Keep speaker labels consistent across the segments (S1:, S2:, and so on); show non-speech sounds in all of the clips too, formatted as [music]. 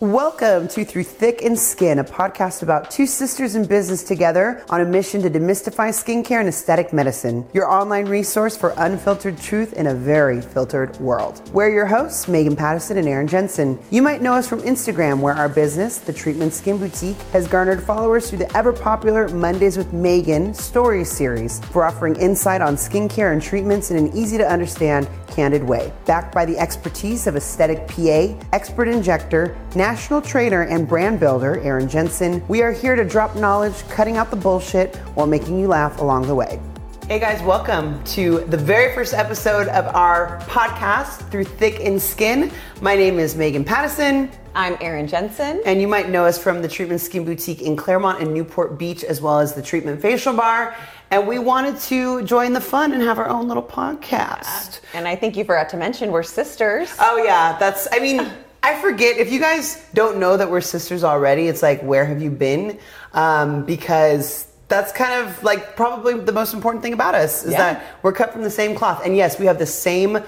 S1: Welcome to Through Thick and Skin, a podcast about two sisters in business together on a mission to demystify skincare and aesthetic medicine. Your online resource for unfiltered truth in a very filtered world. We're your hosts, Megan Patterson and Erin Jensen. You might know us from Instagram, where our business, the Treatment Skin Boutique, has garnered followers through the ever popular Mondays with Megan story series for offering insight on skincare and treatments in an easy to understand, candid way. Backed by the expertise of aesthetic PA, expert injector, national trainer, and brand builder, Erin Jensen, we are here to drop knowledge, cutting out the bullshit while making you laugh along the way. Hey guys, welcome to the very first episode of our podcast, Through Thick and Skin. My name is Megan Patterson.
S2: I'm Erin Jensen.
S1: And you might know us from the Treatment Skin Boutique in Claremont and Newport Beach, as well as the Treatment Facial Bar. And we wanted to join the fun and have our own little podcast.
S2: And I think you forgot to mention we're sisters.
S1: Oh, yeah. That's, I mean, I forget. If you guys don't know that we're sisters already, it's like, where have you been? Um, because that's kind of like probably the most important thing about us is
S2: Yeah.
S1: that we're cut from the same cloth. And yes, we have the same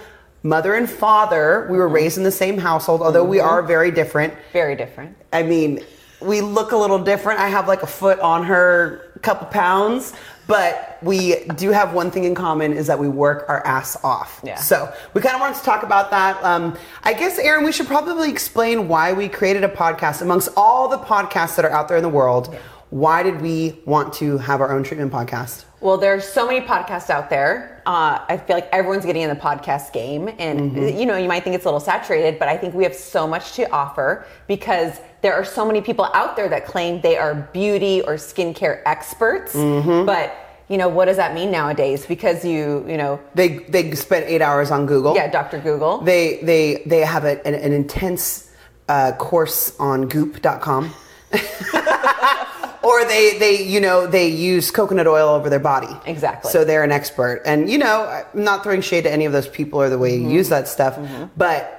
S1: mother and father. We were raised in the same household, although we are very different.
S2: Very different.
S1: I mean, we look a little different. I have like a foot on her, couple pounds, but we do have one thing in common is that we work our ass off.
S2: Yeah.
S1: So we kind of wanted to talk about that. Um, I guess, Erin, we should probably explain why we created a podcast amongst all the podcasts that are out there in the world. Why did we want to have our own treatment podcast?
S2: Well, there's so many podcasts out there. Uh, I feel like everyone's getting in the podcast game, and
S1: Mm-hmm.
S2: you know, you might think it's a little saturated, but I think we have so much to offer because there are so many people out there that claim they are beauty or skincare experts.
S1: Mm-hmm.
S2: But you know, what does that mean nowadays? Because you, you know,
S1: They they spent eight hours on Google.
S2: yeah, Dr. Google.
S1: They they they have a, an, an intense uh, course on Goop.com. [laughs] or they they you know they use coconut oil over their body.
S2: Exactly.
S1: So they're an expert. And you know, I'm not throwing shade to any of those people or the way
S2: Mm-hmm.
S1: you use that stuff, but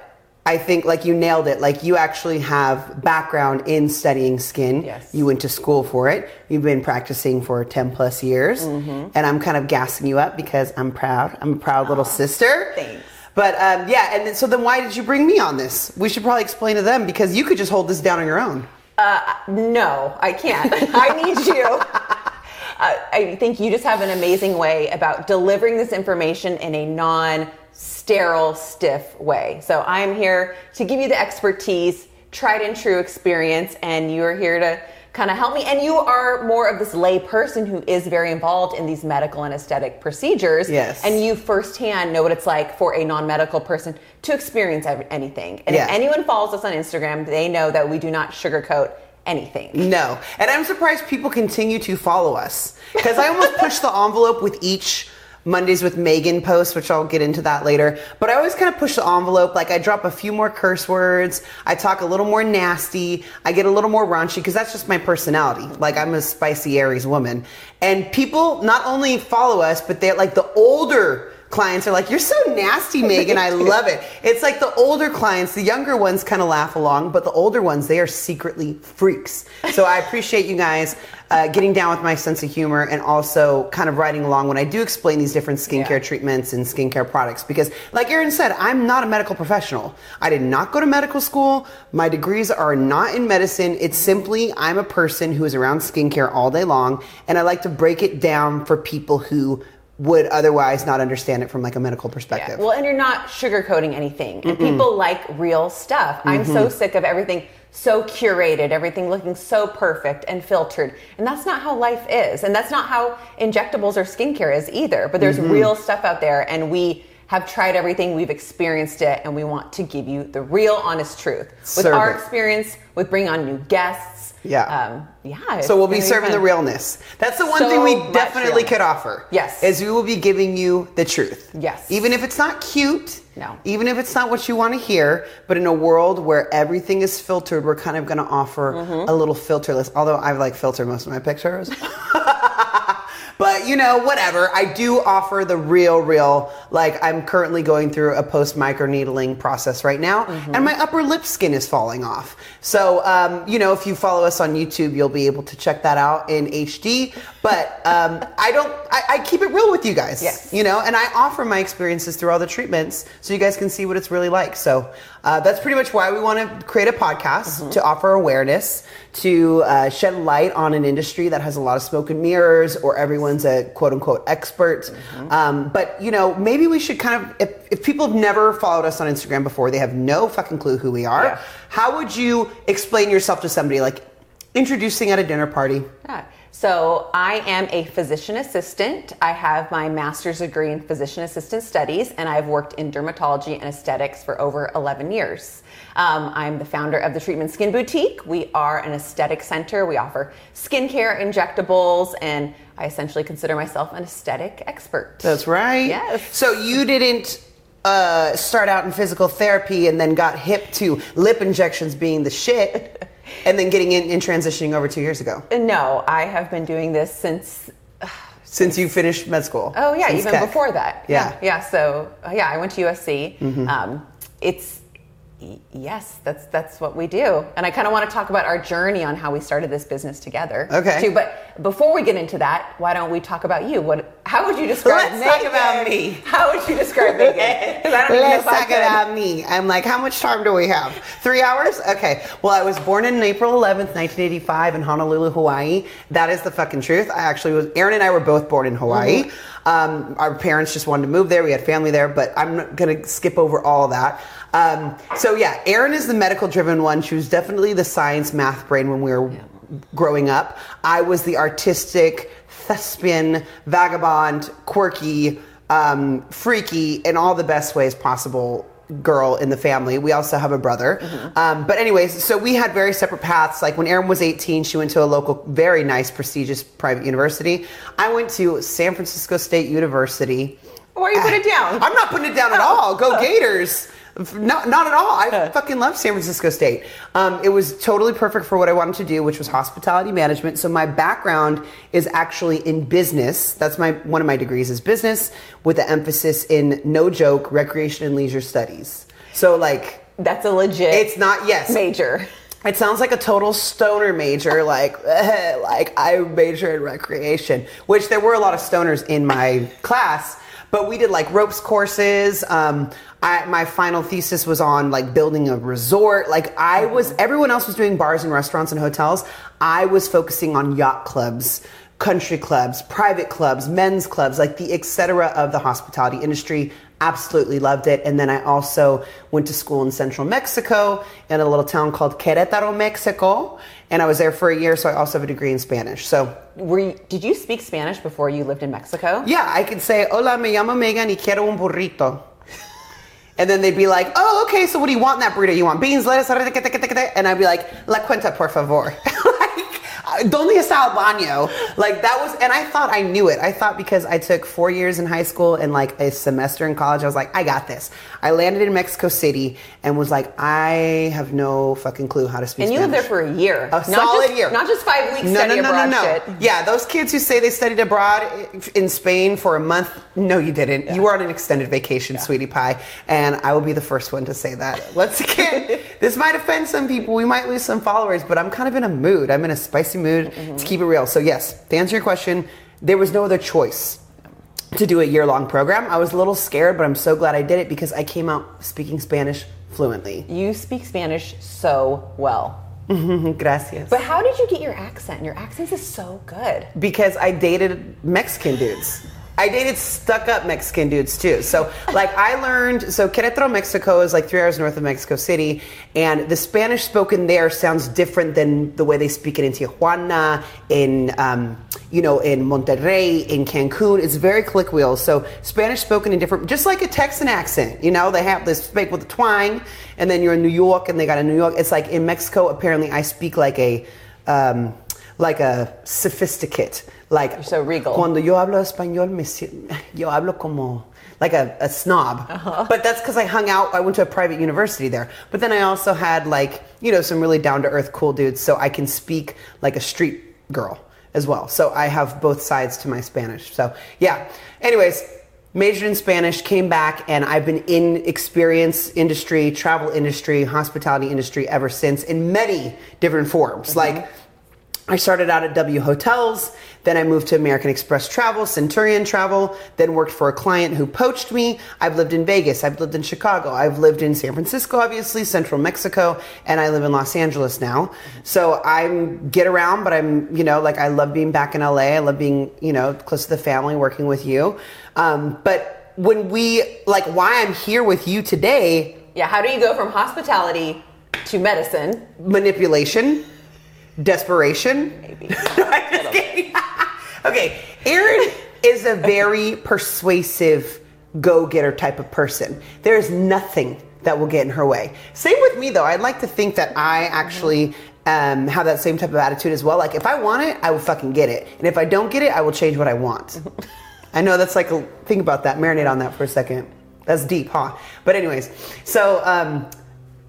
S1: I think like you nailed it. Like you actually have background in studying skin.
S2: Yes.
S1: You went to school for it. You've been practicing for 10 plus years.
S2: Mm-hmm.
S1: And I'm kind of gassing you up because I'm proud. I'm a proud little sister.
S2: thanks.
S1: But um, yeah, and then, so then why did you bring me on this? We should probably explain to them because you could just hold this down on your own.
S2: No, I can't. I need you. [laughs] Uh, I think you just have an amazing way about delivering this information in a non sterile, stiff way. So I'm here to give you the expertise, tried and true experience, and you're here to kind of help me. And you are more of this lay person who is very involved in these medical and aesthetic procedures.
S1: Yes.
S2: And you firsthand know what it's like for a non medical person to experience anything. And
S1: Yeah.
S2: if anyone follows us on Instagram, they know that we do not sugarcoat anything.
S1: No. And I'm surprised people continue to follow us because I almost push the envelope with each Mondays with Megan post, which I'll get into that later. But I always kind of push the envelope. Like I drop a few more curse words. I talk a little more nasty. I get a little more raunchy because that's just my personality. Like I'm a spicy Aries woman. And people not only follow us, but they're like the older clients are like, You're so nasty, Megan. I love it. It's like the older clients, the younger ones kind of laugh along, but the older ones, they are secretly freaks. So I appreciate you guys uh, getting down with my sense of humor and also kind of riding along when I do explain these different skincare
S2: Yeah.
S1: treatments and skincare products. Because, like Erin said, I'm not a medical professional. I did not go to medical school. My degrees are not in medicine. It's simply I'm a person who is around skincare all day long, and I like to break it down for people who would otherwise not understand it from like a medical perspective.
S2: Well, and you're not sugarcoating anything. And people like real stuff. I'm
S1: Mm-hmm.
S2: so sick of everything so curated, everything looking so perfect and filtered. And that's not how life is. And that's not how injectables or skincare is either. But there's
S1: Mm-hmm.
S2: real stuff out there and we have tried everything, we've experienced it, and we want to give you the real, honest truth. With
S1: Serve
S2: our
S1: it.
S2: experience, with bringing on new guests.
S1: Yeah.
S2: Um, yeah.
S1: So we'll be serving the realness. That's the one
S2: So
S1: thing we definitely could offer.
S2: Yes.
S1: Is we will be giving you the truth.
S2: Yes.
S1: Even if it's not cute.
S2: No.
S1: Even if it's not what you want to hear, but in a world where everything is filtered, we're kind of going to offer
S2: Mm-hmm.
S1: a little filterless. Although I like filter most of my pictures. [laughs] but you know, whatever. I do offer the real, real. Like I'm currently going through a post microneedling process right now,
S2: Mm-hmm.
S1: and my upper lip skin is falling off. So, um, you know, if you follow us on YouTube, you'll be able to check that out in HD. But um, I don't. I, I keep it real with you guys.
S2: Yes.
S1: You know, and I offer my experiences through all the treatments, so you guys can see what it's really like. So uh, that's pretty much why we want to create a podcast to offer awareness, to uh, shed light on an industry that has a lot of smoke and mirrors, or everyone's a quote unquote expert. Um, but you know, maybe we should kind of, if, if people have never followed us on Instagram before, they have no fucking clue who we are.
S2: Yeah.
S1: How would you explain yourself to somebody, like introducing at a dinner party?
S2: Yeah. So I am a physician assistant. I have my master's degree in physician assistant studies, and I've worked in dermatology and aesthetics for over 11 years. Um, I'm the founder of the Treatment Skin Boutique. We are an aesthetic center. We offer skincare, injectables, and I essentially consider myself an aesthetic expert.
S1: That's right.
S2: Yes.
S1: So you didn't uh, start out in physical therapy and then got hip to lip injections being the shit, [laughs] and then getting in and transitioning over two years ago.
S2: no, I have been doing this since [sighs]
S1: Since you finished med school.
S2: Oh yeah, even before that.
S1: Yeah. Mm-hmm.
S2: yeah. So uh, yeah, I went to USC. Um, it's yes, that's that's what we do, and I kind of want to talk about our journey on how we started this business together.
S1: Okay.
S2: Too, but before we get into that, why don't we talk about you? What? How would you describe?
S1: Let's talk
S2: Megan?
S1: about me. [laughs]
S2: How would you describe Megan? [laughs] 'Cause I don't
S1: Let's talk about me. I'm like, how much time do we have? Three hours? Okay. Well, I was born in April 11th, 1985 in Honolulu, Hawaii. That is the fucking truth. I actually was, Erin and I were both born in Hawaii.
S2: Mm-hmm.
S1: Um, our parents just wanted to move there. We had family there, but I'm not going to skip over all that. Um, so yeah, Erin is the medical driven one. She was definitely the science math brain when we were growing up. I was the artistic, thespian, vagabond, quirky, um, freaky, in all the best ways possible girl in the family. We also have a brother. Um, but anyways, so we had very separate paths. Like when Erin was 18, she went to a local, very nice, prestigious private university. I went to San Francisco State University.
S2: Why are you putting it down?
S1: I'm not putting it down at all. Go [laughs] Gators. Not, not at all. I fucking love San Francisco State. Um, it was totally perfect for what I wanted to do, which was hospitality management. So my background is actually in business. That's my one of my degrees is business with an emphasis in no joke recreation and leisure studies. So like
S2: That's a legit.
S1: it's not yes
S2: major.
S1: it sounds like a total stoner major, like [laughs] like I major in recreation, which there were a lot of stoners in my class, but we did like ropes courses. Um, I, my final thesis was on like building a resort. Like I was, everyone else was doing bars and restaurants and hotels. I was focusing on yacht clubs, country clubs, private clubs, men's clubs, like the et cetera of the hospitality industry absolutely loved it. And then I also went to school in central Mexico in a little town called Querétaro, Mexico. And I was there for a year, so I also have a degree in Spanish. So,
S2: Were you, did you speak Spanish before you lived in Mexico?
S1: yeah, I could say, Hola, me llamo Megan y quiero un burrito. And then they'd be like, oh, okay, so what do you want in that burrito? You want beans, lettuce, and I'd be like, la cuenta, por favor. [laughs] ¿dónde está el baño? Like, that was, and I thought I knew it. I thought because I took four years in high school and like a semester in college, I was like, I got this. I landed in Mexico City and was like, I have no fucking clue how to speak
S2: And you lived there for a year.
S1: A
S2: not
S1: solid
S2: just,
S1: year.
S2: Not just five weeks
S1: No, no, no,
S2: abroad
S1: no, no.
S2: shit.
S1: Yeah, those kids who say they studied abroad in Spain for a month, no, you didn't. You were on an extended vacation, sweetie pie, and I will be the first one to say that. Once again, [laughs] this might offend some people. We might lose some followers, but I'm kind of in a mood. I'm in a spicy mood to mm-hmm. keep it real. So yes, to answer your question, there was no other choice to do a year-long program. I was a little scared, but I'm so glad I did it because I came out speaking Spanish fluently.
S2: You speak Spanish so well. Mm-hmm.
S1: Gracias.
S2: But how did you get your accent? Your accent is so good.
S1: because I dated Mexican dudes. I dated stuck up Mexican dudes too. So, like, I learned, so Querétaro, Mexico is like three hours north of Mexico City, and the Spanish spoken there sounds different than the way they speak it in Tijuana, in, um, you know, in Monterrey, in Cancun. It's very colloquial. So, Spanish spoken in different, just like a Texan accent, you know, they have this speak with a twang, and then you're in New York and they got a New York. It's like in Mexico, apparently, I speak like a, um, like a sophisticate. Like
S2: You're so regal.
S1: Cuando yo hablo español, me, yo hablo como like a, a snob.
S2: Uh-huh.
S1: But that's because I hung out. I went to a private university there. But then I also had like you know some really down to earth cool dudes, so I can speak like a street girl as well. So I have both sides to my Spanish. So yeah. Anyways, majored in Spanish, came back, and I've been in experience industry, travel industry, hospitality industry ever since in many different forms. Like I started out at W Hotels, then I moved to American Express Travel, Centurion Travel, then worked for a client who poached me. I've lived in Vegas, I've lived in Chicago, I've lived in San Francisco, obviously, central Mexico, and I live in Los Angeles now. So I'm get around, but I'm, you know, like I love being back in LA. I love being, you know, close to the family, working with you. Um, but when we, like, why I'm here with you today,
S2: Yeah, how do you go from hospitality to medicine?
S1: manipulation, desperation.
S2: Maybe. [laughs]
S1: I'm just kidding. Okay, Erin is a very persuasive go-getter type of person. There's nothing that will get in her way. Same with me though. I'd like to think that I actually um, have that same type of attitude as well. Like if I want it, I will fucking get it, and if I don't get it, I will change what I want. [laughs] I know that's like a, think about that. Marinate on that for a second. That's deep, huh? But anyways, so um,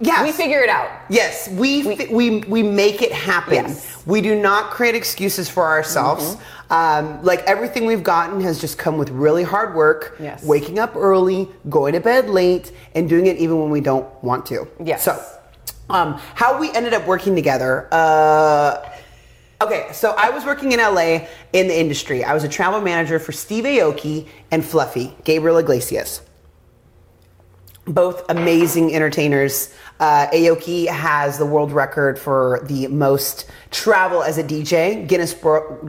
S1: yeah,
S2: We figure it out.
S1: Yes, we we, we we make it happen.
S2: Yes.
S1: We do not create excuses for ourselves.
S2: Mm-hmm.
S1: Um, like everything we've gotten has just come with really hard work.
S2: Yes.
S1: Waking up early, going to bed late, and doing it even when we don't want to.
S2: Yes.
S1: So, um, how we ended up working together. Uh, okay, so I was working in LA in the industry. I was a travel manager for Steve Aoki and Fluffy, Gabriel Iglesias both amazing entertainers. Uh, Aoki has the world record for the most travel as a DJ, Guinness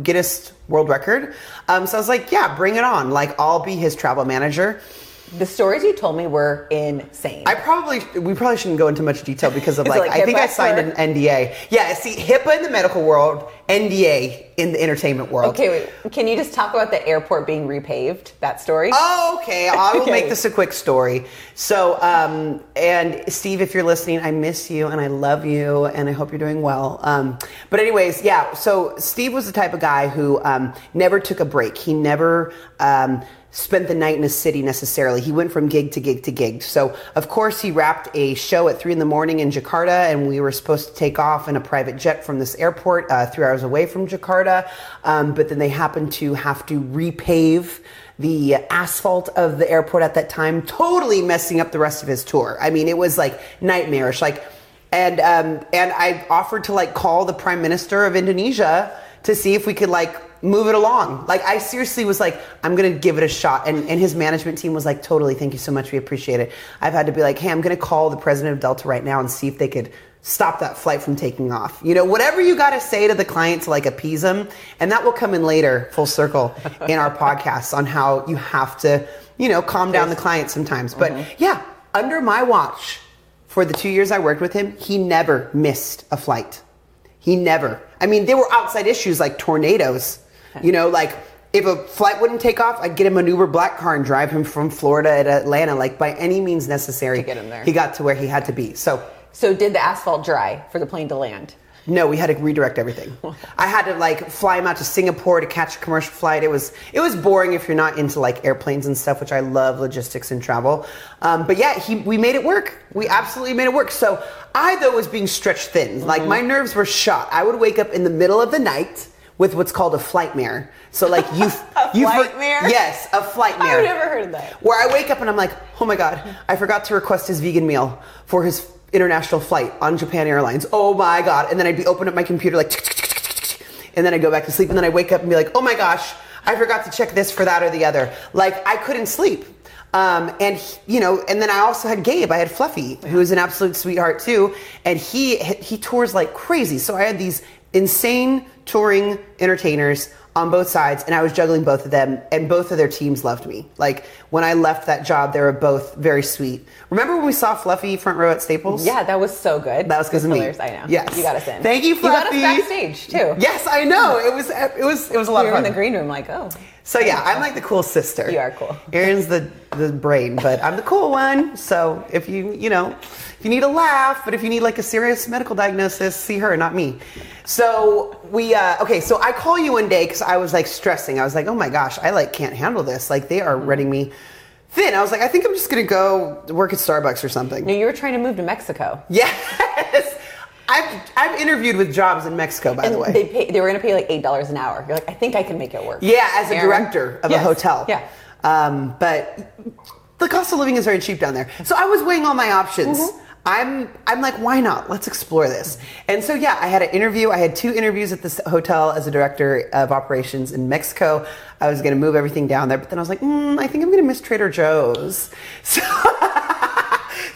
S1: Guinness World Record. Um, so I was like, yeah, bring it on. Like, I'll be his travel manager.
S2: The stories you told me were insane.
S1: I probably we probably shouldn't go into much detail because of like,
S2: like
S1: I think I signed
S2: or-
S1: an NDA. Yeah, see, HIPAA in the medical world, NDA in the entertainment world.
S2: okay, wait. Can you just talk about the airport being repaved? That story?
S1: Oh, okay. I will
S2: Okay.
S1: make this a quick story. So, um, and Steve, if you're listening, I miss you and I love you and I hope you're doing well. Um, but anyways, yeah. So Steve was the type of guy who um, never took a break. He never. Um, spent the night in a city necessarily. He went from gig to gig to gig. So, of course, he wrapped a show at three in the morning in Jakarta, and we were supposed to take off in a private jet from this airport, uh, three hours away from Jakarta. Um, but then they happened to have to repave the asphalt of the airport at that time, totally messing up the rest of his tour. I mean, it was like nightmarish. Like, and um, and I offered to like call the prime minister of Indonesia to see if we could like move it along. Like, I seriously was like, I'm gonna give it a shot. And and his management team was like, totally, thank you so much, we appreciate it. I've had to be like, hey, I'm gonna call the president of Delta right now and see if they could stop that flight from taking off. You know, whatever you got to say to the client to like appease them, and that will come in later, full circle, in our [laughs] podcasts on how you have to, you know, calm down the client sometimes. But mm-hmm. yeah, under my watch, for the two years I worked with him, he never missed a flight. He never. I mean, there were outside issues like tornadoes. [laughs] You know, like if a flight wouldn't take off, I'd get him an Uber black car and drive him from Florida to Atlanta, like by any means necessary
S2: To get him there.
S1: He got to where he had to be. So
S2: so did the asphalt dry for the plane to land?
S1: no, we had to redirect everything. [laughs] I had to like fly him out to Singapore to catch a commercial flight. It was it was boring if you're not into like airplanes and stuff, which I love logistics and travel. Um, but yeah, he we made it work. We absolutely made it work. So I though was being stretched thin. Like my nerves were shot. I would wake up in the middle of the night with what's called a flight mare. So like you, [laughs]
S2: A
S1: you
S2: flight mare?
S1: Yes, a flight mare.
S2: I've never heard of that.
S1: Where I wake up and I'm like, oh my god, I forgot to request his vegan meal for his international flight on Japan Airlines. Oh my god! And then I'd be open up my computer like, and then I go back to sleep, and then I wake up and be like, oh my gosh, I forgot to check this for that or the other. Like I couldn't sleep. Um, and he- you know, and then I also had Gabe. I had Fluffy, who is an absolute sweetheart too, and he he tours like crazy. So I had these insane touring entertainers on both sides, and I was juggling both of them, and both of their teams loved me. Like when I left that job, they were both very sweet. Remember when we saw Fluffy front row at Staples?
S2: Yeah, that was so good.
S1: That was because of me.
S2: I know.
S1: Yes.
S2: You got us in.
S1: Thank you,
S2: You got us backstage too.
S1: Yes, I know. It was it was it was a lot
S2: We
S1: of
S2: were in the green room like, oh.
S1: So yeah, I'm like the cool sister.
S2: You are cool. [laughs]
S1: Erin's the the brain, but I'm the cool one. So if you you know if you need a laugh, but if you need like a serious medical diagnosis, see her, not me. So we uh, okay. So I call you one day because I was like stressing. I was like, oh my gosh, I like can't handle this. Like they are running me thin. I was like, I think I'm just gonna go work at Starbucks or something.
S2: No, you were trying to move to Mexico.
S1: Yes. I've I've interviewed with jobs in Mexico, by
S2: and
S1: the way.
S2: they pay, they were going to pay like eight dollars an hour. You're like, I think I can make it work.
S1: yeah, as a
S2: Erin.
S1: director of
S2: Yes.
S1: a hotel.
S2: Yeah.
S1: Um, but the cost of living is very cheap down there. So I was weighing all my options.
S2: Mm-hmm.
S1: I'm I'm like, why not? Let's explore this. And so yeah, I had an interview. I had two interviews at this hotel as a director of operations in Mexico. I was going to move everything down there, but then I was like, mm, I think I'm going to miss Trader Joe's. [laughs] So.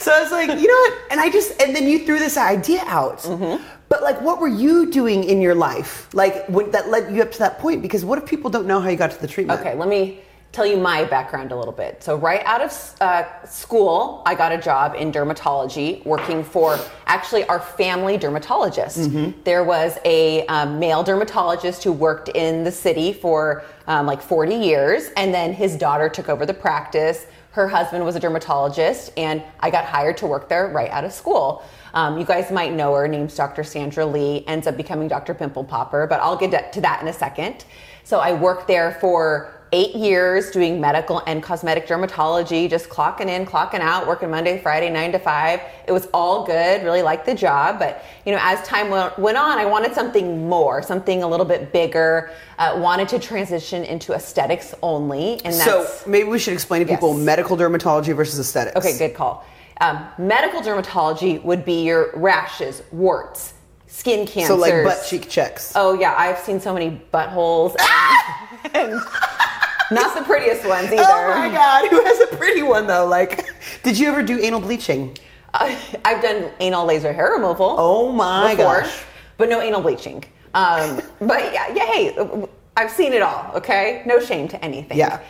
S1: So I was like, you know what? And I just, and then you threw this idea out.
S2: Mm-hmm.
S1: But like, what were you doing in your life? Like, when, that led you up to that point? Because what if people don't know how you got to the treatment?
S2: Okay, let me tell you my background a little bit. So, right out of uh, school, I got a job in dermatology working for actually our family dermatologist. There was a um, male dermatologist who worked in the city for um, like 40 years, and then his daughter took over the practice. Her husband was a dermatologist, and I got hired to work there right out of school. Um, you guys might know her. Name's Dr. Sandra Lee. Ends up becoming Dr. Pimple Popper, but I'll get to that in a second. So I worked there for eight years doing medical and cosmetic dermatology, just clocking in, clocking out, working Monday, Friday, nine to five. It was all good. Really liked the job, but you know, as time went on, I wanted something more, something a little bit bigger. Uh, wanted to transition into aesthetics only, and
S1: So maybe we should explain to people
S2: Yes.
S1: medical dermatology versus aesthetics.
S2: Okay, good call. Um, medical dermatology would be your rashes, warts, skin cancers.
S1: So like butt cheek checks.
S2: Oh yeah, I've seen so many buttholes. [laughs] and [laughs] not the prettiest ones [laughs] either.
S1: Oh my god, who has a pretty one though? Like, did you ever do anal bleaching?
S2: Uh, I've done anal laser hair removal.
S1: Oh my
S2: before,
S1: gosh.
S2: But no anal bleaching. Um, [laughs] but yeah, yeah, hey, I've seen it all. Okay, no shame to anything.
S1: Yeah.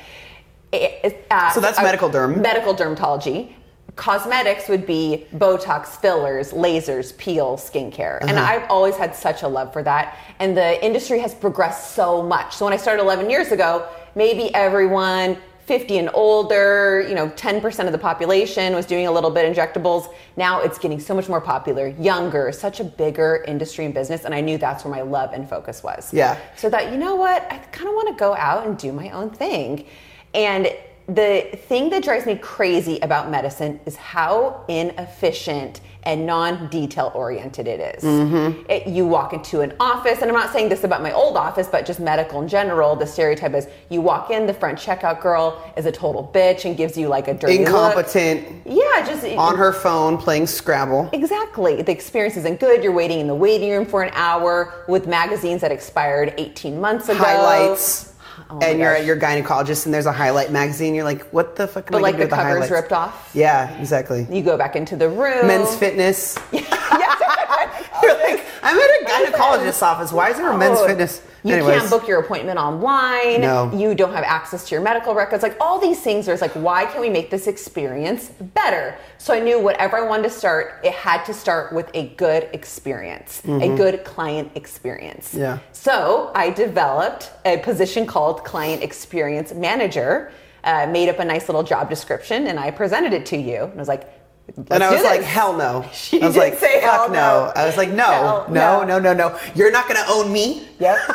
S2: It- it- uh,
S1: So that's
S2: I-
S1: medical derm.
S2: Medical dermatology. Cosmetics would be Botox, fillers, lasers, peel, skincare. And
S1: Uh-huh.
S2: I've always had such a love for that. And the industry has progressed so much. So when I started 11 years ago, maybe everyone 50 and older, you know, 10% of the population was doing a little bit injectables. Now it's getting so much more popular, younger, such a bigger industry and business. And I knew that's where my love and focus was.
S1: Yeah.
S2: So that, you know what, I kind of want to go out and do my own thing. And the thing that drives me crazy about medicine is how inefficient and non-detail oriented it is. Mm-hmm. It- you walk into an office, and I'm not saying this about my old office, but just medical in general. The stereotype is you walk in, the front checkout girl is a total bitch and gives you like a dirty look.
S1: Incompetent,
S2: Yeah, just
S1: on her phone playing Scrabble.
S2: Exactly. The experience isn't good. You're waiting in the waiting room for an hour with magazines that expired 18 months ago.
S1: Highlights.
S2: Oh
S1: and you're at your gynecologist, and there's a highlight magazine. You're like, what the fuck am
S2: But
S1: I
S2: like the
S1: the
S2: cover's
S1: highlights?
S2: ripped off.
S1: Yeah, exactly.
S2: You go back into the room.
S1: Men's fitness. [laughs] [laughs] [laughs] You're like, I'm at a gynecologist's office. Why is there a men's
S2: Oh,
S1: fitness?
S2: You
S1: Anyways.
S2: can't book your appointment online.
S1: No.
S2: You don't have access to your medical records. Like all these things, there's like, why can we make this experience better? So I knew whatever I wanted to start, it had to start with a good experience, a good client experience.
S1: Mm-hmm. Yeah.
S2: So I developed a position called Client Experience Manager, uh, made up a nice little job description, and I presented it to you. And I was like,
S1: And
S2: "Let's
S1: I
S2: do
S1: was like, hell no. [laughs]
S2: She
S1: I was like,
S2: say
S1: fuck
S2: hell
S1: no.
S2: no.
S1: I was like, no, no,
S2: no.
S1: no, no, no. You're not gonna own me.
S2: Yep. [laughs]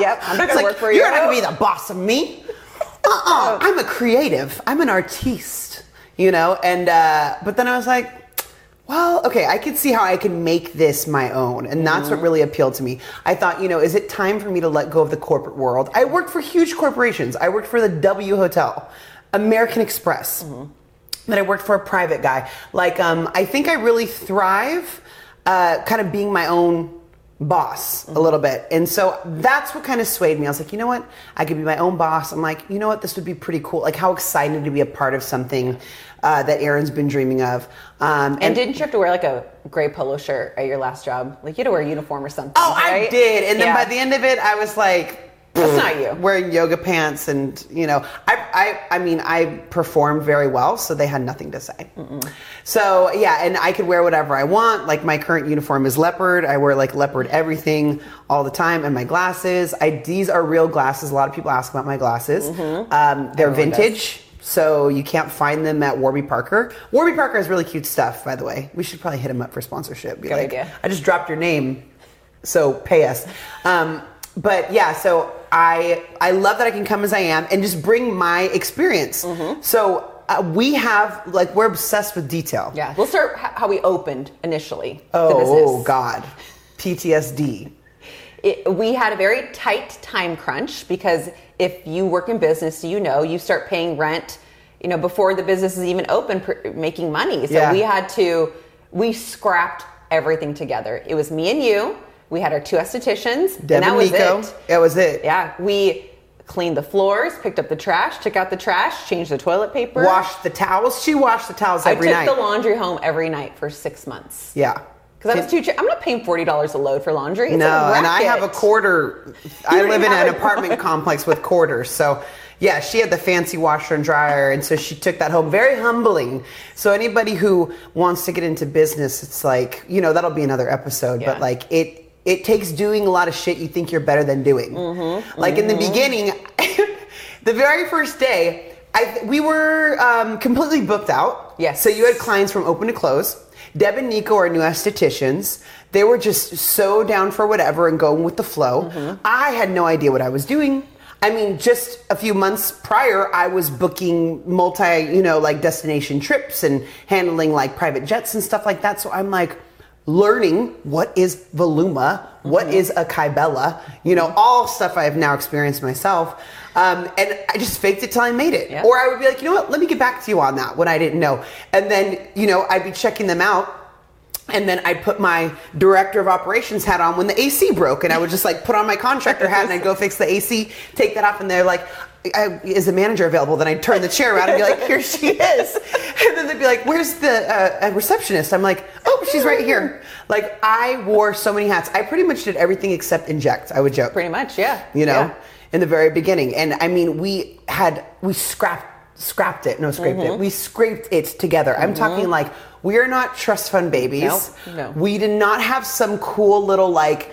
S2: Yep. I'm not
S1: It's
S2: gonna work for you.
S1: You're not gonna be the boss of me. [laughs] Uh-uh. I'm a creative. I'm an artiste. You know. And uh, but then I was like, well, okay, I could see how I can make this my own, and that's
S2: Mm-hmm.
S1: what really appealed to me. I thought, you know, is it time for me to let go of the corporate world? I worked for huge corporations. I worked for the W Hotel, American Express.
S2: Mm-hmm.
S1: Then I worked for a private guy. Like, um, I think I really thrive, uh, kind of being my own boss a little bit. And so that's what kind of swayed me. I was like, you know what? I could be my own boss. I'm like, you know what? This would be pretty cool. Like, how excited to be a part of something uh, that Erin's been dreaming of. Um,
S2: And didn't you have to wear like a gray polo shirt at your last job? Like you had to wear a uniform or something.
S1: oh, I did. And then
S2: Yeah.
S1: by the end of it, I was like,
S2: that's not you.
S1: wearing yoga pants and you know I, I i mean i performed very well so they had nothing to say so yeah and i could wear whatever i want like my current uniform is leopard i wear like leopard everything all the time and my glasses i these are real glasses a lot of people ask about my glasses um, they're
S2: Everyone does.
S1: vintage so you can't find them at Warby Parker. Warby Parker has really cute stuff, by the way. We should probably hit them up for sponsorship. Be
S2: Good
S1: like,
S2: idea.
S1: I just dropped your name, so pay us. Um, but yeah, so I I love that I can come as I am and just bring my experience.
S2: Mm-hmm.
S1: So uh, we have like we're obsessed with detail.
S2: Yeah, we'll start how we opened initially. the
S1: Oh. God, PTSD.
S2: it, we had a very tight time crunch because if you work in business, you know you start paying rent, you know, before the business is even open, pr- making money. So
S1: Yeah.
S2: we had to, we scrapped everything together. It was me and you. We had our two estheticians,
S1: Deb
S2: and that
S1: and
S2: was
S1: Nico.
S2: it.
S1: That was it.
S2: Yeah, we cleaned the floors, picked up the trash, took out the trash, changed the toilet paper.
S1: Washed the towels. She washed the towels every night.
S2: I took
S1: night.
S2: the laundry home every night for six months.
S1: yeah.
S2: Because I was too cheap. I'm not paying forty dollars a load for laundry. It's
S1: No, and I have a quarter. [laughs] I live in an apartment [laughs] complex with quarters, so yeah, she had the fancy washer and dryer, and so she took that home. Very humbling. So anybody who wants to get into business, it's like you know that'll be another episode,
S2: Yeah.
S1: but like it. It takes doing a lot of shit you think you're better than doing.
S2: Mm-hmm.
S1: Like in the beginning, [laughs] the very first day, I, we were um, completely booked out.
S2: Yes.
S1: So you had clients from open to close. Deb and Nico are new estheticians. They were just so down for whatever and going with the flow.
S2: Mm-hmm.
S1: I had no idea what I was doing. I mean, just a few months prior, I was booking multi, you know, like destination trips and handling like private jets and stuff like that. So I'm like learning what is Voluma, what is a Kybella, you know, all stuff I have now experienced myself. Um, and I just faked it till I made it.
S2: Yeah.
S1: Or I would be like, you know what, let me get back to you on that when I didn't know. And then, you know, I'd be checking them out. And then I'd put my director of operations hat on when the AC broke, and I would just like put on my contractor hat and I'd go fix the AC, take that off, and they're like, I, "Is the manager available?" Then I'd turn the chair around and be like, "Here she is," and then they'd be like, "Where's the uh, receptionist?" I'm like, "Oh, she's right here." Like I wore so many hats. I pretty much did everything except inject. I would joke
S2: Pretty much, yeah.
S1: you know,
S2: Yeah.
S1: in the very beginning. And I mean, we had we scrapped scrapped it, no scraped
S2: Mm-hmm.
S1: it. We scraped it together. I'm talking like we are not trust fund babies.
S2: Nope, no.
S1: We did not have some cool little like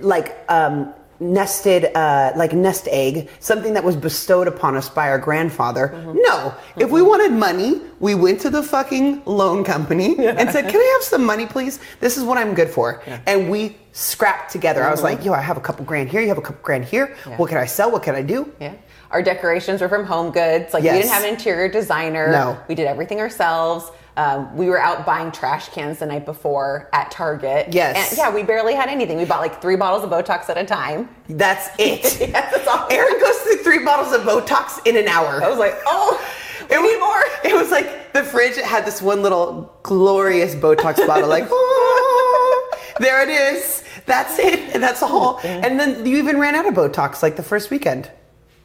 S1: like um nested uh like nest egg something that was bestowed upon us by our grandfather
S2: Mm-hmm.
S1: no if we wanted money we went to the fucking loan company [laughs] and said can i have some money please this is what i'm good for and we scrapped together i was like yo i have a couple grand here you have a couple grand here
S2: Mm-hmm. Yeah.
S1: what can i sell what can i do
S2: Yeah. Our decorations were from Home Goods. Like
S1: Yes.
S2: we didn't have an interior designer.
S1: No.
S2: We did everything ourselves. Um, we were out buying trash cans the night before at Target.
S1: Yes.
S2: And yeah, we barely had anything. We bought like three bottles of Botox at a time.
S1: That's [laughs] it.
S2: Yes, that's all.
S1: Erin goes through three bottles of Botox in an hour.
S2: I was like, oh,
S1: it
S2: need
S1: was,
S2: more.
S1: It was like the fridge had this one little glorious Botox bottle, like, oh, there it is. That's it. And that's all. And then you even ran out of Botox like the first weekend.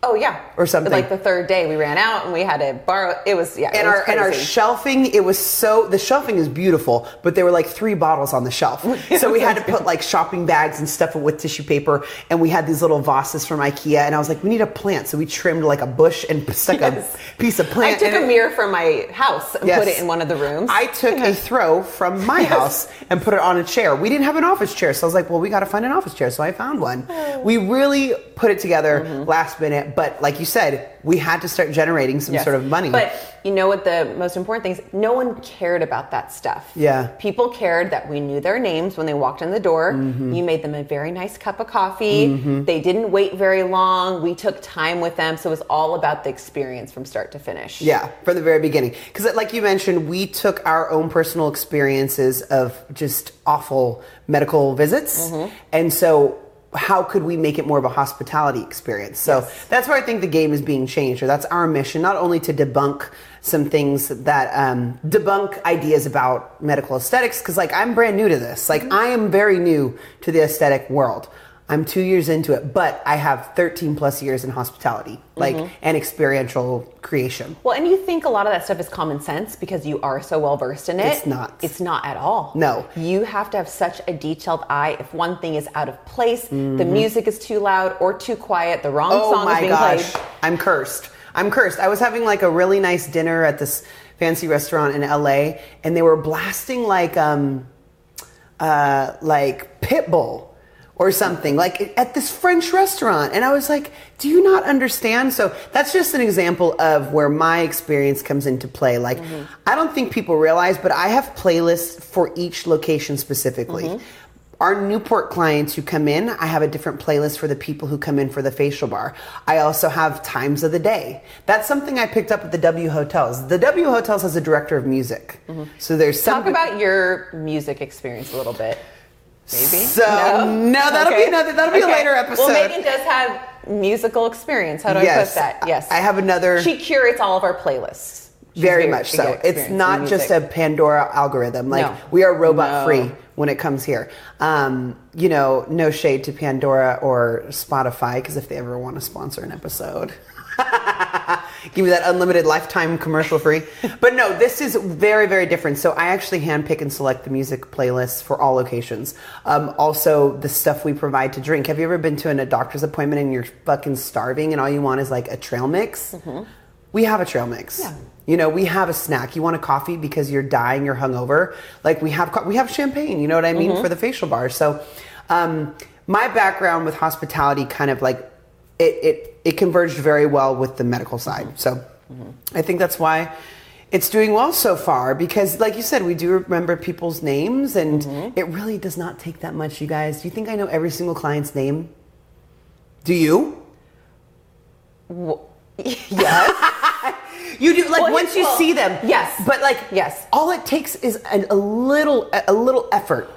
S2: Oh yeah,
S1: Or something.
S2: Like the third day, we ran out and we had to borrow. It was yeah,
S1: And
S2: was
S1: our and our shelving, it was so the shelving is beautiful, but there were like three bottles on the shelf. [laughs] So we had to put like shopping bags and stuff with tissue paper, and we had these little vases from IKEA, and I was like, we need a plant, so we trimmed like a bush and [laughs] stuck
S2: Yes.
S1: a piece of plant.
S2: I
S1: took
S2: a
S1: it.
S2: mirror from my house and
S1: Yes.
S2: put it in one of the rooms.
S1: I took a [laughs] throw from my house and put it on a chair. We didn't have an office chair, so I was like, well, we got to find an office chair. So I found one. We really put it together
S2: Mm-hmm.
S1: last minute, but like you said, we had to start generating some
S2: Yes.
S1: sort of money.
S2: But you know what the most important thing is? No one cared about that stuff.
S1: Yeah.
S2: People cared that we knew their names when they walked in the door.
S1: Mm-hmm.
S2: You made them a very nice cup of coffee. They didn't wait very long. We took time with them. So it was all about the experience from start to finish.
S1: Yeah, from the very beginning. Because, like you mentioned, we took our own personal experiences of just awful medical visits.
S2: Mm-hmm.
S1: And so, how could we make it more of a hospitality experience? So, that's where I think the game is being changed, or that's our mission, not only to debunk some things that um, debunk ideas about medical aesthetics, because, like, I'm brand new to this. Like, I am very new to the aesthetic world. I'm two years into it, but I have 13 plus years in hospitality, like,
S2: Mm-hmm.
S1: and experiential creation.
S2: Well, and you think a lot of that stuff is common sense because you are so well versed in it.
S1: It's not.
S2: It's not at all.
S1: No.
S2: You have to have such a detailed eye. If one thing is out of place, the music is too loud or too quiet, the wrong
S1: Mm-hmm. Oh
S2: song is
S1: my
S2: being
S1: gosh,
S2: played.
S1: I'm cursed. I'm cursed. I was having like a really nice dinner at this fancy restaurant in LA, and they were blasting like um, uh, like Pitbull or something like at this French restaurant, and I was like, "Do you not understand?" So that's just an example of where my experience comes into play. Like, mm-hmm. I don't think people realize, but I have playlists for each location specifically. Mm-hmm. our Newport clients who come in, I have a different playlist for the people who come in for the facial bar. I also have times of the day. That's something I picked up at the W Hotels. The W Hotels has a director of music. Mm-hmm. So there's some
S2: Talk about your music experience a little bit. Maybe.
S1: So, no, that'll be another- that'll be a later episode.
S2: Well, Megan does have musical experience. How do I put that? Yes.
S1: I have another-
S2: She curates all of our playlists. She's
S1: very much so. It's not just a Pandora algorithm. Like
S2: No.
S1: we are robot
S2: No.
S1: free when it comes here. Um, you know, no shade to Pandora or Spotify because if they ever want to sponsor an episode. [laughs] Give me that unlimited lifetime commercial free. But no, this is very, very different. So I actually handpick and select the music playlists for all locations. Um, also, the stuff we provide to drink. Have you ever been to an, a doctor's appointment and you're fucking starving and all you want is like a trail mix? We have a trail mix.
S2: Yeah.
S1: You know, we have a snack. You want a coffee because you're dying, you're hungover. Like we have, co- we have champagne. You know what I mean for the facial bar. So, um, my background with hospitality kind of like it, it it converged very well with the medical side. So, I think that's why it's doing well so far because, like you said, we do remember people's names, and mm-hmm. it really does not take that much. You guys, do you think I know every single client's name? Do you? [laughs]
S2: Yes. [laughs]
S1: You do like
S2: Well,
S1: once you
S2: well,
S1: see them.
S2: yes.
S1: But like
S2: Yes.
S1: all it takes is a, a little a little effort.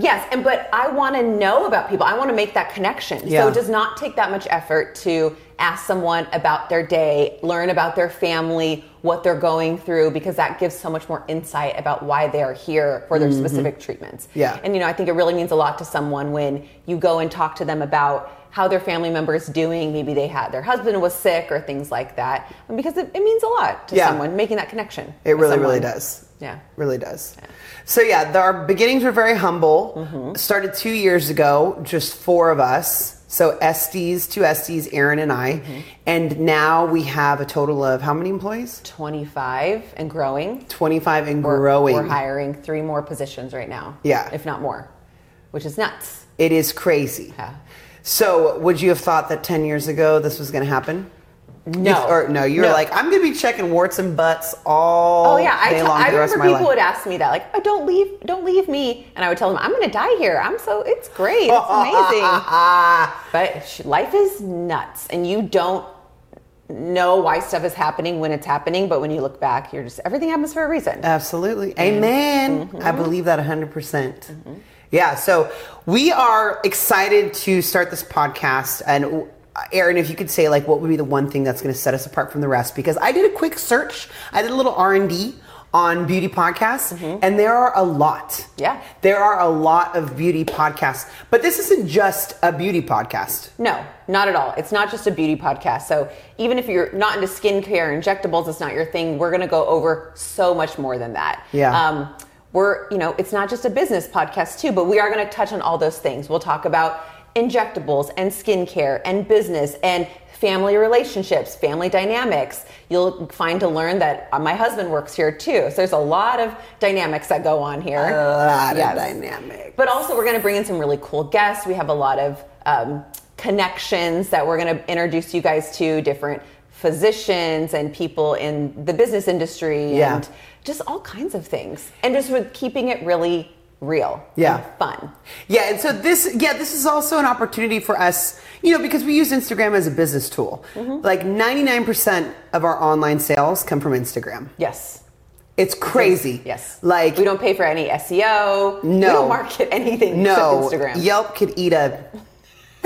S2: Yes, and but I want to know about people. I want to make that connection.
S1: Yeah.
S2: So it does not take that much effort to ask someone about their day, learn about their family, what they're going through, because that gives so much more insight about why they are here for their specific treatments.
S1: Mm-hmm. Yeah.
S2: And you know, I think it really means a lot to someone when you go and talk to them about how their family member is doing. Maybe they had their husband was sick or things like that. And because it, it means a lot to
S1: Yeah.
S2: someone making that connection.
S1: It really, really does.
S2: Yeah.
S1: Really does. So yeah, the, our beginnings were very humble.
S2: Mm-hmm.
S1: Started two years ago, just four of us. So Estes, two Estes, Erin and I,
S2: Mm-hmm.
S1: and now we have a total of how many employees?
S2: 25 and growing.
S1: Twenty-five and
S2: We're,
S1: growing.
S2: we're hiring three more positions right now.
S1: Yeah.
S2: If not more, which is nuts.
S1: It is crazy.
S2: Yeah.
S1: So would you have thought that ten years ago this was going to happen?
S2: No.
S1: You- or no, you were
S2: No.
S1: like, I'm going to be checking warts and butts all
S2: Oh yeah, I
S1: day
S2: tell-
S1: long
S2: I
S1: for the
S2: remember people
S1: life.
S2: would ask me that, like, "Oh, don't leave, don't leave me," and I would tell them, "I'm going to die here. I'm so it's great, it's [laughs] amazing." but sh- life is nuts, and you don't know why stuff is happening when it's happening. But when you look back, you're just everything happens for a reason.
S1: Absolutely. Amen.
S2: Mm-hmm.
S1: I believe that 100%. percent Yeah, so we are excited to start this podcast and Erin, if you could say like what would be the one thing that's going to set us apart from the rest because I did a quick search. I did a little R&D on beauty podcasts and there are a lot.
S2: Mm-hmm. Yeah.
S1: There are a lot of beauty podcasts, but this isn't just a beauty podcast.
S2: No, not at all. It's not just a beauty podcast. So even if you're not into skincare, injectables, it's not your thing. We're going to go over so much more than that.
S1: Yeah.
S2: Um, we're, you know, it's not just a business podcast too, but we are going to touch on all those things. We'll talk about injectables and skincare and business and family relationships, family dynamics. You'll find to learn that uh, my husband works here too. So there's a lot of dynamics that go on here.
S1: A lot
S2: Yes.
S1: of dynamics.
S2: But also, we're going to bring in some really cool guests. We have a lot of um, connections that we're going to introduce you guys to different physicians and people in the business industry
S1: Yeah.
S2: and just all kinds of things. And just with keeping it really real
S1: Yeah.
S2: fun.
S1: Yeah, and so this, yeah, this is also an opportunity for us, you know, because we use Instagram as a business tool.
S2: Mm-hmm.
S1: Like 99% of our online sales come from Instagram.
S2: Yes.
S1: It's crazy.
S2: Yes.
S1: Like,
S2: we don't pay for any SEO. We
S1: No.
S2: don't market anything
S1: no,
S2: Instagram.
S1: Yelp could eat a.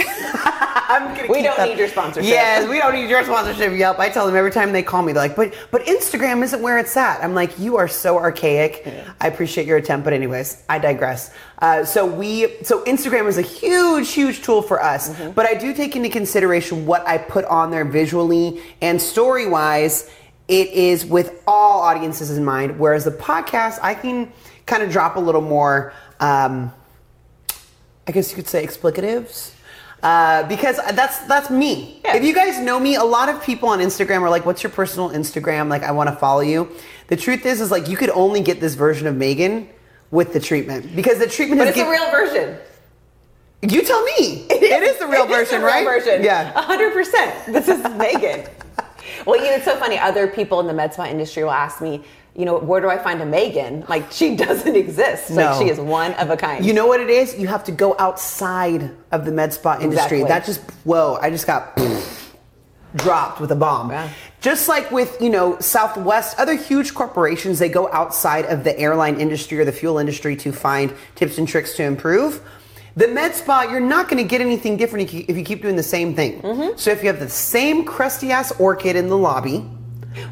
S1: I'm gonna
S2: We don't
S1: that-
S2: need your sponsorship.
S1: Yes, we don't need your sponsorship, Yelp. I tell them every time they call me, they're like, but but Instagram isn't where it's at. I'm like, you are so archaic. I appreciate your attempt, but anyways, I digress. Uh, so we so Instagram is a huge, huge tool for us,
S2: Mm-hmm.
S1: but I do take into consideration what I put on there visually and story wise. It is with all audiences in mind. Whereas the podcast, I can kind of drop a little more. Um, I guess you could say explicatives. Uh, because that's that's me.
S2: Yeah.
S1: If you guys know me, a lot of people on Instagram are like, "What's your personal Instagram?" Like, I want to follow you. The truth is, is like you could only get this version of Megan with the treatment because the treatment
S2: But
S1: is
S2: it's a real version.
S1: You tell me. [laughs] it is the real
S2: It is
S1: version,
S2: the real
S1: right?
S2: version.
S1: Yeah.
S2: hundred percent. This is Megan. [laughs] well, you know, it's so funny. Other people in the med spa industry will ask me, you know, where do I find a Megan? Like she [laughs] doesn't exist.
S1: No.
S2: Like she is one of a kind.
S1: You know what it is? You have to go outside of the med spa industry.
S2: Exactly.
S1: That just whoa! I just got [laughs] dropped with a bomb.
S2: Yeah.
S1: Just like with you know Southwest, other huge corporations, they go outside of the airline industry or the fuel industry to find tips and tricks to improve. The med spa, you're not going to get anything different if you- if you keep doing the same thing.
S2: Mm-hmm.
S1: So if you have the same crusty ass orchid in the lobby,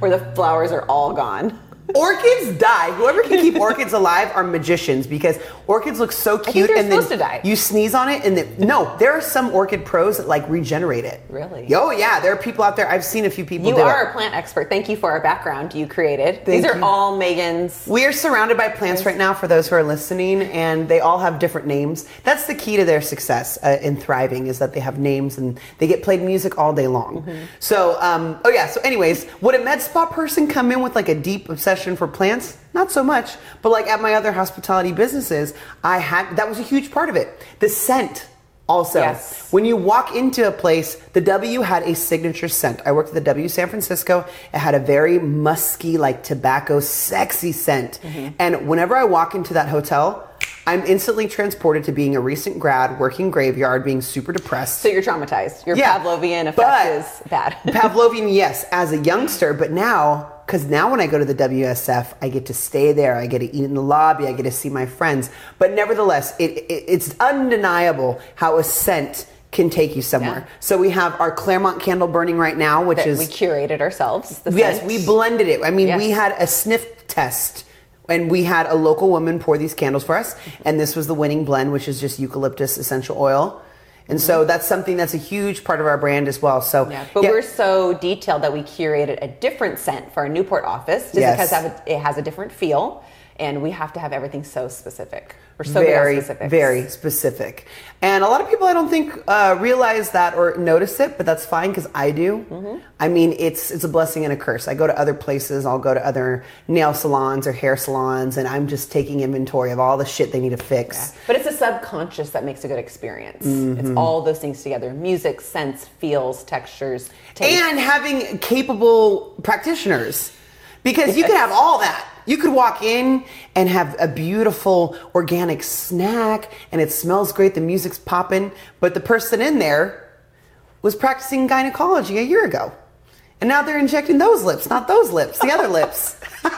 S2: where the flowers are all gone.
S1: Orchids die. Whoever can keep [laughs] orchids alive are magicians because orchids look so cute. and then
S2: supposed to die.
S1: You sneeze on it, and then no, there are some orchid pros that like regenerate it.
S2: Really?
S1: Oh yeah, there are people out there. I've seen a few people.
S2: You are
S1: it.
S2: a plant expert. Thank you for our background you created.
S1: Thank
S2: These are
S1: you.
S2: all Megan's.
S1: We are surrounded by plants right now for those who are listening, and they all have different names. That's the key to their success uh, in thriving is that they have names and they get played music all day long.
S2: Mm-hmm.
S1: So, um, oh yeah. So, anyways, would a med spa person come in with like a deep obsession for plants? Not so much, but like at my other hospitality businesses, I had that was a huge part of it. The scent. Also,
S2: Yes.
S1: when you walk into a place, the W had a signature scent. I worked at the W San Francisco. It had a very musky, like tobacco, sexy scent.
S2: Mm-hmm.
S1: And whenever I walk into that hotel, I'm instantly transported to being a recent grad, working graveyard, being super depressed.
S2: So you're traumatized. Your
S1: Yeah,
S2: Pavlovian effect is bad. [laughs]
S1: Pavlovian, yes, as a youngster, but now, because now when I go to the WSF, I get to stay there, I get to eat in the lobby, I get to see my friends. But nevertheless, it, it, it's undeniable how a scent can take you somewhere.
S2: Yeah.
S1: So we have our Claremont candle burning right now, which
S2: that
S1: is
S2: we curated ourselves. the
S1: yes,
S2: scent.
S1: we blended it. I mean, we had a sniff test. And we had a local woman pour these candles for us, and this was the winning blend, which is just eucalyptus essential oil. And so that's something that's a huge part of our brand as well. So,
S2: Mm-hmm. Yeah, but
S1: yeah.
S2: we're so detailed that we curated a different scent for our Newport office just
S1: Yes.
S2: because it it has a different feel, and we have to have everything so specific. We're so
S1: very,
S2: at specifics.
S1: very specific. And a lot of people I don't think uh, realize that or notice it, but that's fine because I do.
S2: Mm-hmm.
S1: I mean, it's it's a blessing and a curse. I go to other places. I'll go to other nail salons or hair salons, and I'm just taking inventory of all the shit they need to fix.
S2: But it's the subconscious that makes a good experience.
S1: Mm-hmm.
S2: It's all those things together: music, sense, feels, textures, taste.
S1: and having capable practitioners because you can have all that you could walk in and have a beautiful organic snack and it smells great the music's popping but the person in there was practicing gynecology a year ago. And now they're injecting those lips not those lips the other lips. [laughs]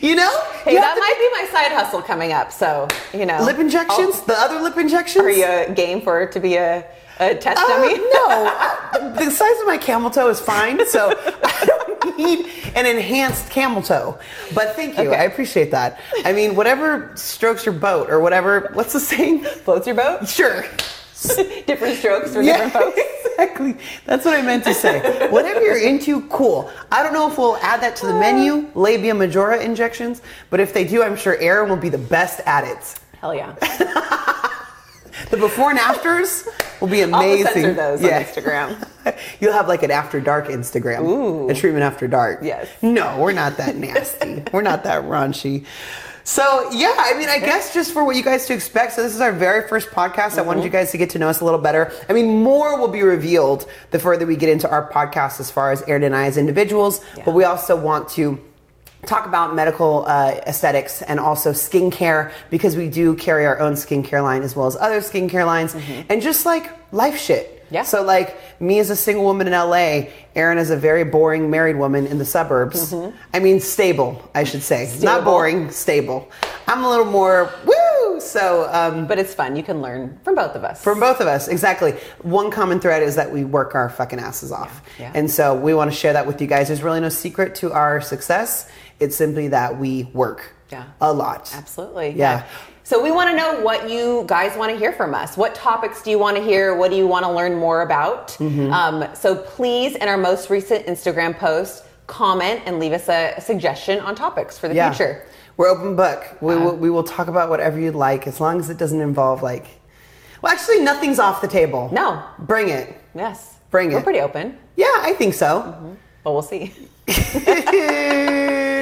S1: You know?
S2: Hey,
S1: You
S2: that might be my side hustle coming up. So you know,
S1: lip injections?
S2: I'll-
S1: the other lip injections?
S2: Are you a game for it to be a, a test
S1: Uh,
S2: dummy?
S1: no, [laughs] the size of my camel toe is fine, so [laughs] need an enhanced camel toe. But thank you,
S2: Okay.
S1: I appreciate that. I mean, whatever strokes your boat, or whatever. What's the saying?
S2: Floats your boat.
S1: Sure. [laughs]
S2: different strokes for different folks. [laughs]
S1: exactly. That's what I meant to say. Whatever you're into, cool. I don't know if we'll add that to the menu, [laughs] labia majora injections, but if they do, I'm sure Erin will be the best at it.
S2: Hell yeah. [laughs]
S1: The before and afters will be
S2: I'll
S1: amazing.
S2: censor those
S1: Yeah.
S2: on Instagram. [laughs]
S1: You'll have like an after dark Instagram.
S2: Ooh.
S1: A treatment after dark.
S2: Yes.
S1: No, we're not that [laughs] nasty. we're not that raunchy. So yeah, I mean, I guess just for what you guys to expect. So this is our very first podcast. I wanted mm-hmm. you guys to get to know us a little better. I mean, more will be revealed the further we get into our podcast as far as Erin and I as individuals. But we also want to talk about medical uh, aesthetics and also skincare because we do carry our own skincare line as well as other skincare lines and just like life shit.
S2: Yeah.
S1: So like me as a single woman in LA, Erin as a very boring married woman in the suburbs. I mean stable, I should say. Not boring, stable. I'm a little more woo. So um,
S2: But it's fun. You can learn from both of us.
S1: from both of us, exactly. One common thread is that we work our fucking asses off.
S2: Yeah.
S1: And so we want to share that with you guys. There's really no secret to our success. It's simply that we work
S2: Yeah.
S1: a lot.
S2: Absolutely.
S1: Yeah.
S2: So we want to know what you guys want to hear from us. What topics do you want to hear? What do you want to learn more about?
S1: Mm-hmm.
S2: Um, so please, in our most recent Instagram post, comment and leave us a suggestion on topics for the
S1: Yeah.
S2: future.
S1: We're open book. We,
S2: Uh,
S1: will, we will talk about whatever you'd like as long as it doesn't involve like. Well, actually, nothing's off the table.
S2: No.
S1: Bring it.
S2: Yes.
S1: Bring it.
S2: We're pretty open,
S1: Yeah, I think so.
S2: but we'll see. [laughs] [laughs]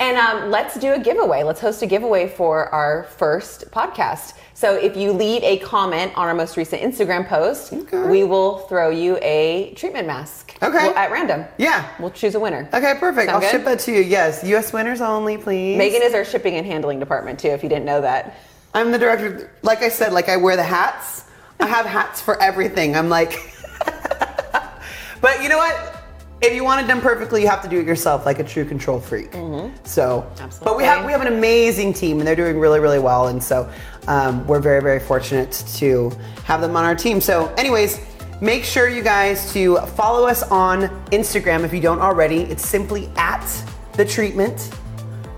S2: and um, let's do a giveaway. Let's host a giveaway for our first podcast. So if you leave a comment on our most recent Instagram post,
S1: Okay.
S2: we will throw you a treatment mask.
S1: Okay.
S2: We'll- at random.
S1: Yeah.
S2: We'll choose a winner.
S1: Okay, perfect.
S2: Sound
S1: I'll
S2: good?
S1: ship that to you. Yes, U.S. winners only, please.
S2: Megan is our shipping and handling department too. If you didn't know that.
S1: I'm the director. Like I said, like I wear the hats. I have hats for everything. I'm like, [laughs] but you know what? If you want it done perfectly, you have to do it yourself, like a true control freak. So, but we have we have an amazing team, and they're doing really, really well. And so, um, we're very, very fortunate to have them on our team. So, anyways. Make sure you guys to follow us on Instagram if you don't already. It's simply at the treatment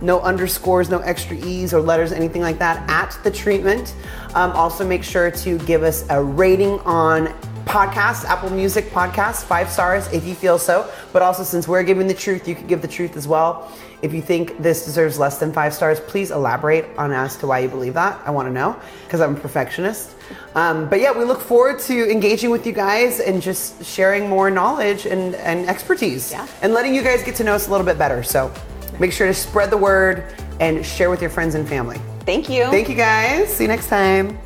S1: no underscores, no extra E's or letters, anything like that, at the treatment. Um, also, make sure to give us a rating on podcasts, Apple Music podcast, five stars if you feel so. But also, since we're giving the truth, you can give the truth as well. If you think this deserves less than five stars, please elaborate on as to why you believe that. I want to know because I'm a perfectionist. Um, but yeah, we look forward to engaging with you guys and just sharing more knowledge and, and expertise
S2: Yeah.
S1: and letting you guys get to know us a little bit better. So make sure to spread the word and share with your friends and family.
S2: Thank you.
S1: Thank you guys. See you next time.